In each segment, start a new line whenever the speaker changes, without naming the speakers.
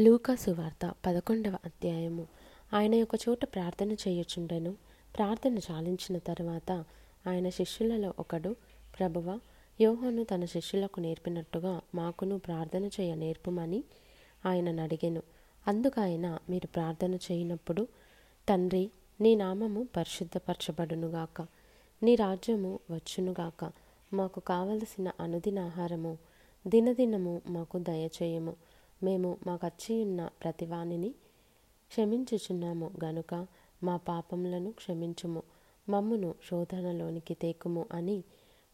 లూకాసు వార్త పదకొండవ అధ్యాయము. ఆయన ఒక చోట ప్రార్థన చేయుచుండెను. ప్రార్థన చాలించిన తర్వాత ఆయన శిష్యులలో ఒకడు ప్రభువ యోహాను తన శిష్యులకు నేర్పినట్టుగా మాకును ప్రార్థన చేయ నేర్పుమని ఆయనను అడిగాను. అందుకు ఆయన మీరు ప్రార్థన చేయనప్పుడు తండ్రి నీ నామము పరిశుద్ధపరచబడునుగాక నీ రాజ్యము వచ్చునుగాక మాకు కావలసిన అనుదిన ఆహారము దినదినము మాకు దయచేయము. మేము మాకచ్చి ఉన్న ప్రతివానిని క్షమించుచున్నాము గనుక మా పాపములను క్షమించుము మమ్మును శోధనలోనికి తేకుము అని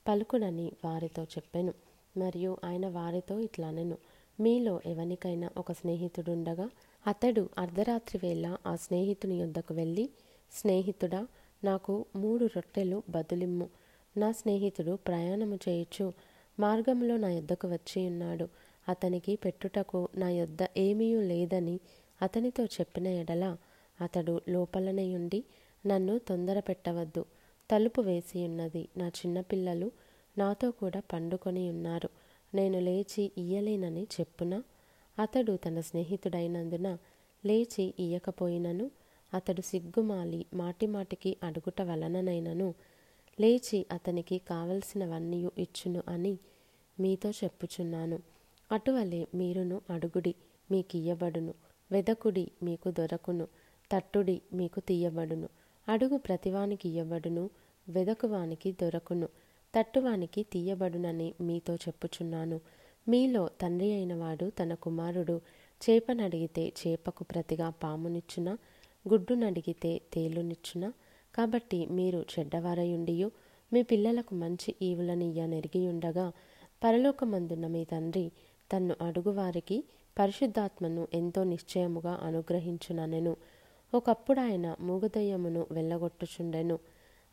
పలుకుడని వారితో చెప్పాను. మరియు ఆయన వారితో ఇట్లానెను మీలో ఎవనికైనా ఒక స్నేహితుడుండగా అతడు అర్ధరాత్రి వేళ ఆ స్నేహితుని యొద్దకు వెళ్ళి స్నేహితుడా నాకు మూడు రొట్టెలు బదులిమ్ము. నా స్నేహితుడు ప్రయాణము చేయొచ్చు మార్గంలో నా యొద్దకు వచ్చి ఉన్నాడు. అతనికి పెట్టుటకు నా యొద్ద ఏమీయూ లేదని అతనితో చెప్పిన ఎడల అతడు లోపలనే ఉండి నన్ను తొందర పెట్టవద్దు. తలుపు వేసి ఉన్నది. నా చిన్నపిల్లలు నాతో కూడా పండుకొని ఉన్నారు. నేను లేచి ఇయ్యలేనని చెప్పున అతడు తన స్నేహితుడైనందున లేచి ఇయ్యకపోయినను అతడు సిగ్గుమాలి మాటిమాటికి అడుగుట వలననైనను లేచి అతనికి కావలసినవన్నీ ఇచ్చును అని మీతో చెప్పుచున్నాను. అటువలే మీరును అడుగుడి మీకియ్యబడును. వెదకుడి మీకు దొరకును తట్టుడి మీకు తీయబడును. అడుగు ప్రతివానికి ఇయ్యబడును వెదకువానికి దొరకును. తట్టువానికి తీయబడునని మీతో చెప్పుచున్నాను. మీలో తండ్రి అయినవాడు తన కుమారుడు. చేపనడిగితే చేపకు ప్రతిగా పామునిచ్చున గుడ్డునడిగితే తేలునిచ్చున. కాబట్టి మీరు చెడ్డవారయుండియు మీ పిల్లలకు మంచి ఈవులనియ్య నెరిగియుండగా పరలోకమందున్న మీ తండ్రి తన్ను అడుగువారికి పరిశుద్ధాత్మను ఎంతో నిశ్చయముగా అనుగ్రహించుననెను. ఒకప్పుడు ఆయన మూగదయ్యమును వెళ్ళగొట్టుచుండెను.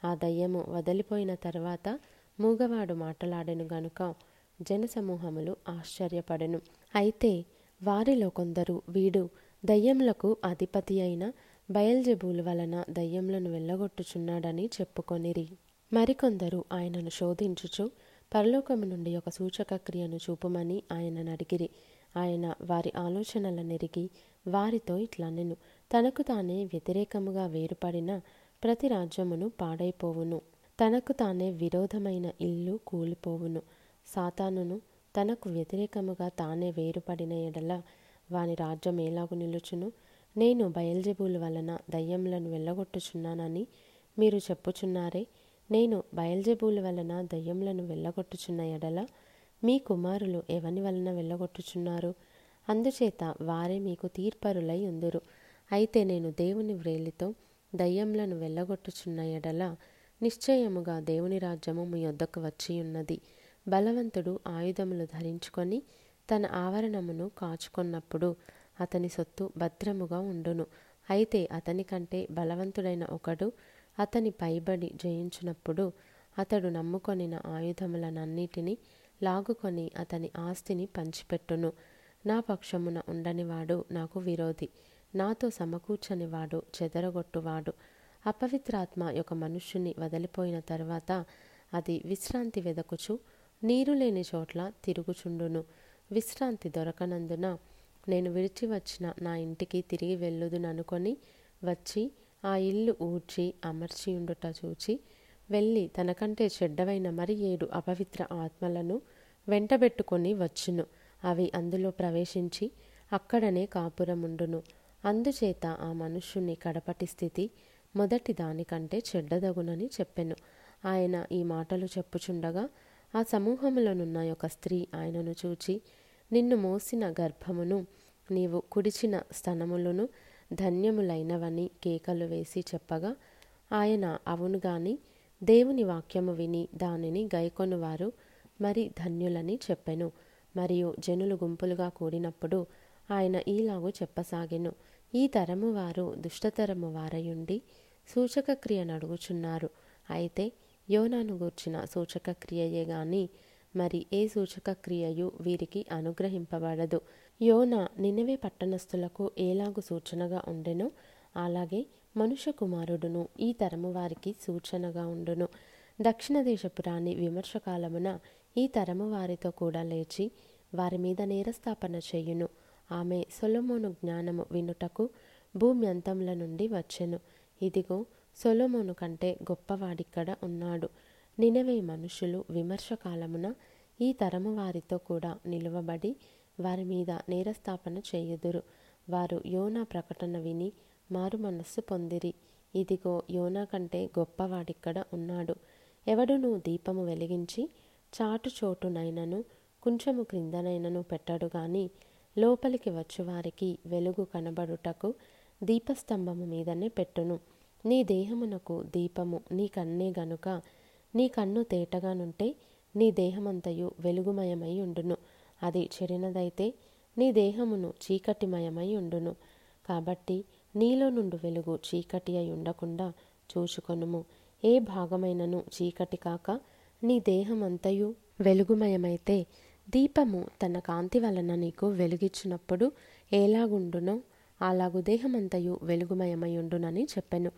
ఆ దయ్యము వదిలిపోయిన తర్వాత మూగవాడు మాటలాడెను గనుక జనసమూహములు ఆశ్చర్యపడెను. అయితే వారిలో కొందరు వీడు దయ్యములకు అధిపతి అయిన బయల్జెబూలు వలన దయ్యములను వెళ్ళగొట్టుచున్నాడని చెప్పుకొనిరి. మరికొందరు ఆయనను శోధించుచు పరలోకము నుండి ఒక సూచక క్రియను చూపుమని ఆయన అడిగిరి ఆయన వారి ఆలోచనల నెరిగి వారితో ఇట్లనెను తనకు తానే వ్యతిరేకముగా వేరుపడిన ప్రతి రాజ్యమును పాడైపోవును. తనకు తానే విరోధమైన ఇల్లు కూలిపోవును. సాతానును తనకు వ్యతిరేకముగా తానే వేరుపడిన ఎడల వాని రాజ్యం ఎలాగు నిలుచును? నేను బయల్జెబూలు వలన దయ్యములను వెళ్ళగొట్టుచున్నానని మీరు చెప్పుచున్నారే. నేను బయల్జెబూలు వలన దయ్యములను వెళ్ళగొట్టుచున్న ఎడల మీ కుమారులు ఎవని వలన వెళ్ళగొట్టుచున్నారు? అందుచేత వారే మీకు తీర్పరులై ఉందురు. అయితే నేను దేవుని వ్రేలితో దయ్యములను వెళ్ళగొట్టుచున్న ఎడల నిశ్చయముగా దేవుని రాజ్యము మీ వద్దకు వచ్చి ఉన్నది. బలవంతుడు ఆయుధములు ధరించుకొని తన ఆవరణమును కాచుకొన్నప్పుడు అతని సొత్తు భద్రముగా ఉండును. అయితే అతని కంటే బలవంతుడైన ఒకడు అతని పైబడి జయించినప్పుడు అతడు నమ్ముకొనిన ఆయుధములనన్నిటినీ లాగుకొని అతని ఆస్తిని పంచిపెట్టును. నా పక్షమున ఉండనివాడు నాకు విరోధి. నాతో సమకూర్చనివాడు చెదరగొట్టువాడు. అపవిత్రాత్మ యొక్క మనుష్యుని వదిలిపోయిన తర్వాత అది విశ్రాంతి వెదకుచు నీరు లేని చోట్ల తిరుగుచుండును. విశ్రాంతి దొరకనందున నేను విడిచి వచ్చిన నా ఇంటికి తిరిగి వెళ్ళుదుననుకొని వచ్చి ఆ ఇల్లు ఊడ్చి అమర్చి ఉండుట చూచి వెళ్ళి తనకంటే చెడ్డవైన మరి ఏడు అపవిత్ర ఆత్మలను వెంటబెట్టుకొని వచ్చును. అవి అందులో ప్రవేశించి అక్కడనే కాపురముండును. అందుచేత ఆ మనుష్యుని కడపటి స్థితి మొదటి దానికంటే చెడ్డదగునని చెప్పెను. ఆయన ఈ మాటలు చెప్పుచుండగా ఆ సమూహంలోనున్న ఒక స్త్రీ ఆయనను చూచి నిన్ను మోసిన గర్భమును నీవు కుడిచిన స్తనములను ధన్యములైనవని కేకలు వేసి చెప్పగా ఆయన అవును గాని దేవుని వాక్యము విని దానిని గైకొనువారు మరి ధన్యులని చెప్పెను. మరియు జనులు గుంపులుగా కూడినప్పుడు ఆయన ఈలాగు చెప్పసాగెను. ఈ తరము వారు దుష్టతరము వారయుండి సూచక క్రియ నడుగుచున్నారు అయితే యోనాను గూర్చిన సూచక క్రియయే గాని మరి ఏ సూచక క్రియయు వీరికి అనుగ్రహింపబడదు. యోన నినవే పట్టణస్థులకు ఏలాగు సూచనగా ఉండెనో? అలాగే మనుష్య కుమారుడును ఈ తరము వారికి సూచనగా ఉండును. దక్షిణ దేశపు రాణి విమర్శకాలమున ఈ తరము వారితో కూడా లేచి వారి మీద నేరస్థాపన చేయును. ఆమె సొలొమోను జ్ఞానము వినుటకు భూమి అంతముల నుండి వచ్చెను. ఇదిగో సొలొమోను కంటే గొప్పవాడిక్కడ ఉన్నాడు. నినవే మనుషులు విమర్శకాలమున ఈ తరము వారితో కూడా నిలువబడి వారి మీద నేరస్థాపన చేయుదురు. వారు యోనా ప్రకటన విని మారు మనస్సు పొందిరి. ఇదిగో యోనా కంటే గొప్పవాడిక్కడ ఉన్నాడు. ఎవడును దీపము వెలిగించి చాటు చోటునైనను కొంచెము క్రిందనైనను పెట్టడు గాని లోపలికి వచ్చువారికి వెలుగు కనబడుటకు దీపస్తంభము మీదనే పెట్టును. నీ దేహమునకు దీపము నీ కన్నే గనుక నీ కన్ను తేటగానుంటే నీ దేహమంతయు వెలుగుమయమై ఉండును. అది చెడినదైతే నీ దేహమును చీకటిమయమై ఉండును. కాబట్టి నీలో నుండి వెలుగు చీకటి అయి ఉండకుండా చూచుకొనుము. ఏ భాగమైనను చీకటి కాక నీ దేహమంతయు వెలుగుమయమైతే దీపము తన కాంతి వలన నీకు వెలుగిచ్చినప్పుడు ఎలాగుండునో అలాగు దేహమంతయు వెలుగుమయమై ఉండునని చెప్పెను.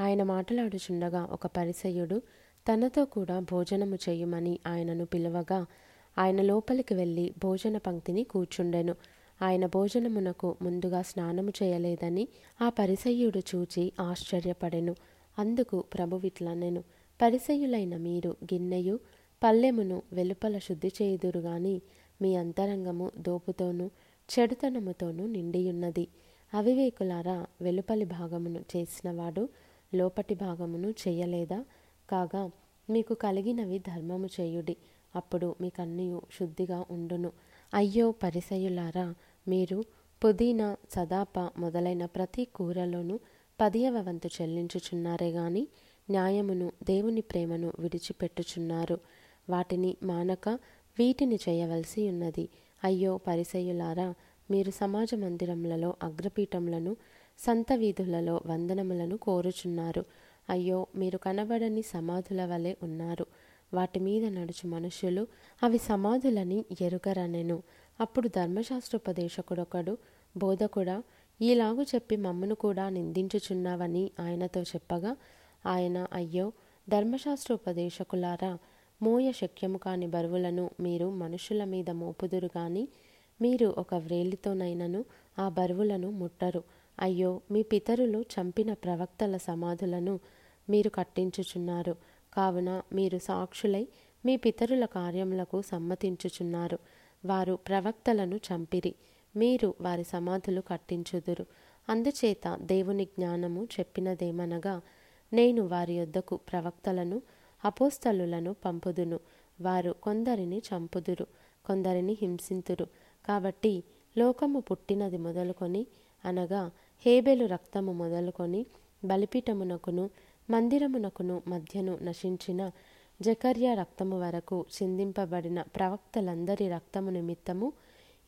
ఆయన మాట్లాడుచుండగా ఒక పరిసయుడు తనతో కూడా భోజనము చేయమని ఆయనను పిలవగా ఆయన లోపలికి వెళ్ళి భోజన పంక్తిని కూర్చుండెను. ఆయన భోజనమునకు ముందుగా స్నానము చేయలేదని ఆ పరిసయ్యుడు చూచి ఆశ్చర్యపడెను. అందుకు ప్రభువిట్లనెను పరిసయ్యులైన మీరు గిన్నెయు పల్లెమును వెలుపల శుద్ధి చేయుదురు గాని మీ అంతరంగము దోపుతోనూ చెడుతనముతోనూ నిండియున్నది. అవివేకులారా వెలుపలి భాగమును చేసినవాడు లోపటి భాగమును చేయలేదా? కాగా మీకు కలిగినవి ధర్మము చేయుడి అప్పుడు మీకన్నీయు శుద్ధిగా ఉండును. అయ్యో పరిసయులారా మీరు పుదీనా సదాప మొదలైన ప్రతి కూరలోనూ పదియవ వంతు చెల్లించుచున్నారే గాని న్యాయమును దేవుని ప్రేమను విడిచిపెట్టుచున్నారు. వాటిని మానక వీటిని చేయవలసి ఉన్నది. అయ్యో పరిసయులారా మీరు సమాజ మందిరములలో అగ్రపీఠములను సంత వీధులలో వందనములను కోరుచున్నారు. అయ్యో మీరు కనబడని సమాధుల వలె ఉన్నారు. వాటి మీద నడుచు మనుషులు అవి సమాధులని ఎరుగరనెను. అప్పుడు ధర్మశాస్త్రోపదేశకుడొకడు బోధకుడా ఈలాగు చెప్పి మమ్మను కూడా నిందించుచున్నావని ఆయనతో చెప్పగా ఆయన అయ్యో ధర్మశాస్త్రోపదేశకులారా మోయ శక్యము కాని బరువులను మీరు మనుషుల మీద మోపుదురు గాని మీరు ఒక వ్రేలితోనైనను ఆ బరువులను ముట్టరు. అయ్యో మీ పితరులు చంపిన ప్రవక్తల సమాధులను మీరు కట్టించుచున్నారు. కావున మీరు సాక్షులై మీ పితరుల కార్యములకు సమ్మతించుచున్నారు. వారు ప్రవక్తలను చంపిరి. మీరు వారి సమాధులు కట్టించుదురు. అందుచేత దేవుని జ్ఞానము చెప్పినదేమనగా నేను వారి యొద్దకు ప్రవక్తలను అపోస్తలులను పంపుదును. వారు కొందరిని చంపుదురు కొందరిని హింసింతురు. కాబట్టి లోకము పుట్టినది మొదలుకొని అనగా హేబెలు రక్తము మొదలుకొని బలిపీఠమునకును మందిరమునకును మధ్యను నశించిన జకర్య రక్తము వరకు చిందింపబడిన ప్రవక్తలందరి రక్తము నిమిత్తము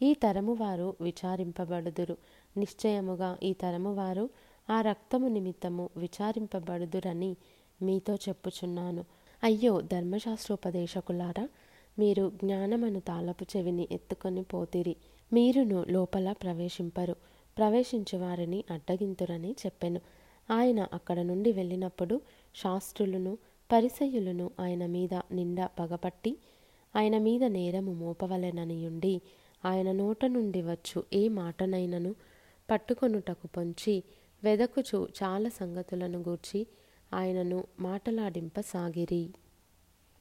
ఈ తరము వారు విచారింపబడుదురు. నిశ్చయముగా ఈ తరము వారు ఆ రక్తము నిమిత్తము విచారింపబడుదురని మీతో చెప్పుచున్నాను. అయ్యో ధర్మశాస్త్రోపదేశకులారా మీరు జ్ఞానమను తాళపు చెవిని ఎత్తుకొని పోతిరి. మీరును లోపల ప్రవేశింపరు. ప్రవేశించు వారిని అడ్డగింతురని చెప్పెను. ఆయన అక్కడ నుండి వెళ్ళినప్పుడు శాస్త్రులను పరిసయులను ఆయన మీద నిండా పగపట్టి ఆయన మీద నేరము మోపవలెననియుండి ఆయన నోట నుండి వచ్చు ఏ మాటనైనను పట్టుకొనుటకు పొంచి వెదకుచు చాలా సంగతులను గూర్చి ఆయనను మాటలాడింపసాగిరి.